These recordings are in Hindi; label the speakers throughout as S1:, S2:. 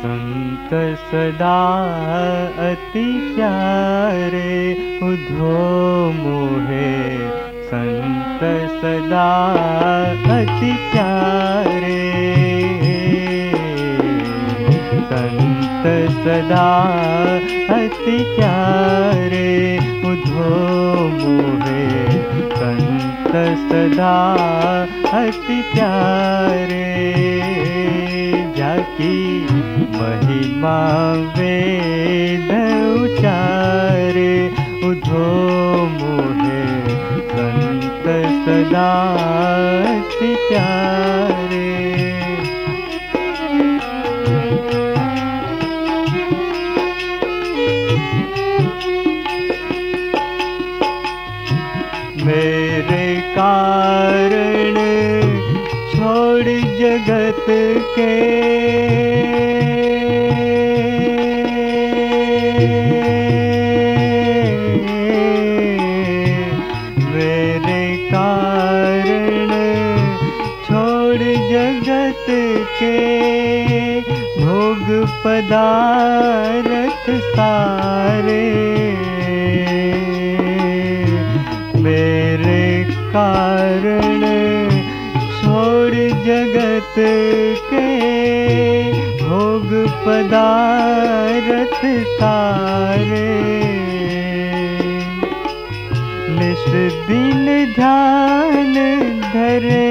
S1: संत सदा अति प्यारे उधो मोहे। संत सदा अति प्यारे। संत सदा अति प्यारे उधो मोहे। संत सदा अति प्यारे। जाकी महिमा वेद उचारे उधो मोहे। संत सदा जगत के। मेरे कारण छोड़ जगत के। भोग पदारथ सारे। मेरे कारण छोड़ जगत के भोग पदारथ सारे निश दिन ध्यान धरे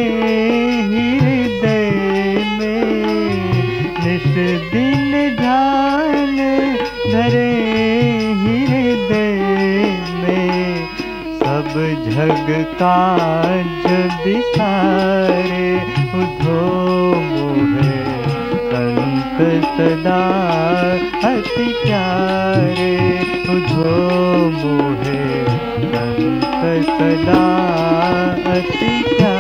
S1: हृदय में। निश दिन ध्यान धरे हृदय में। सब जग काज बिसारे, उधो सदा अति प्यारे उधो मोहे सदा अति प्यारे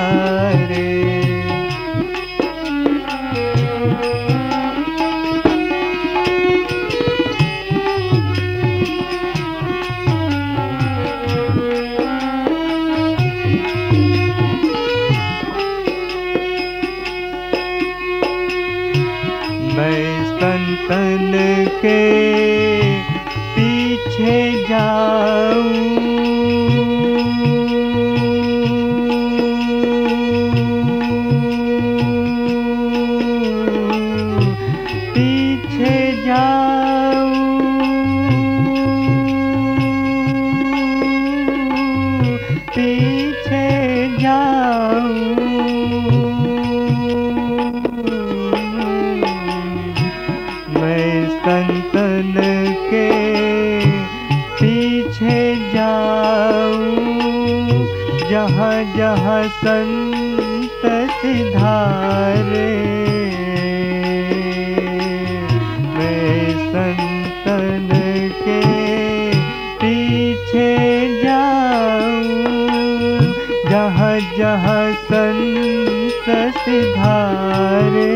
S1: जहाँ जहाँ संत सिधारे। मैं संतन के पीछे जाऊँ। जहाँ जहाँ संत सिधारे।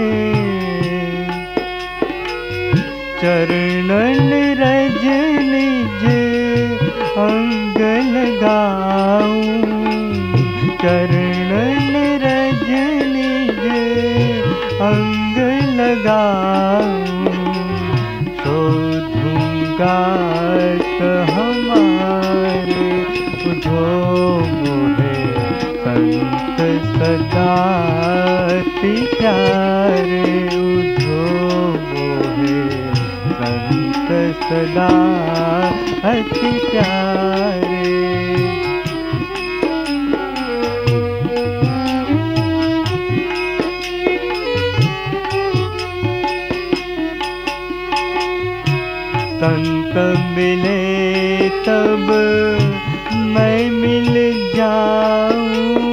S1: चरणन रज निज अंग चरणन रज अंग लगाऊँ। शोधूँगा हमारे उधो मोहे संत सदा प्यारे। उधो मोहे संत सदा अति प्यारे। संत मिले तब मैं मिल जाऊँ।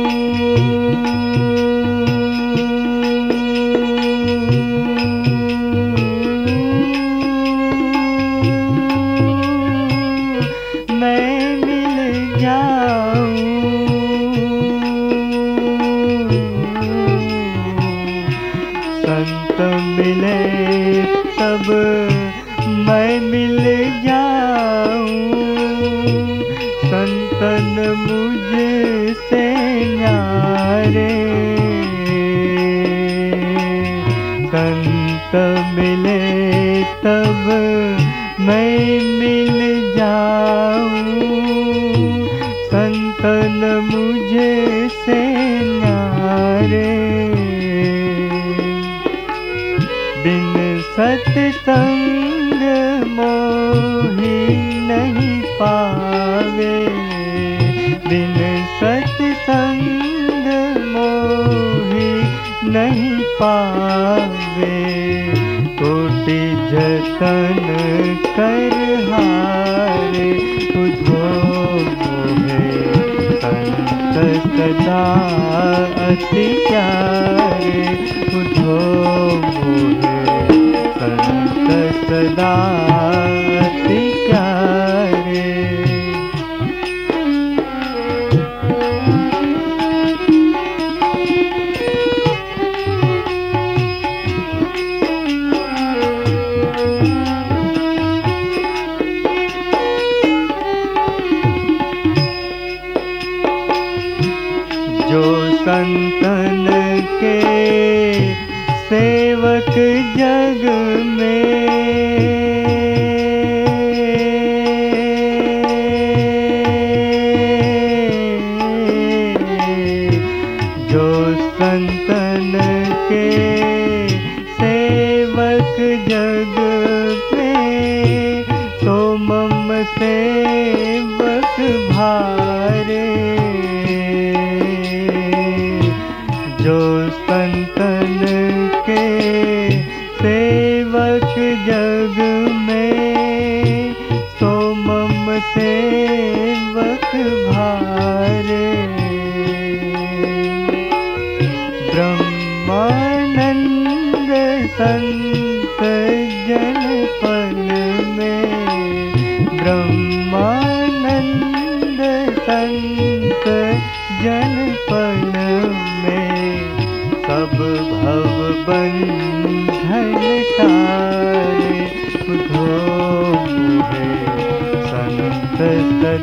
S1: संतन मुझसे न्यारे संत मिले तब मैं मिल जाऊँ। संतन मुझे से न्यारे बिन सत्संग मोही नहीं सदा अति प्यारे उठो मोहे संत सदा। संतन के सेवक जग में। जो संतन के सेवक जग में तो मम सेवक भारे सेवक ब्रह्मानंद संत जन पल में। ब्रह्मानंद संत जन पल में। सब भव बंधन तारे उधो मुहे संत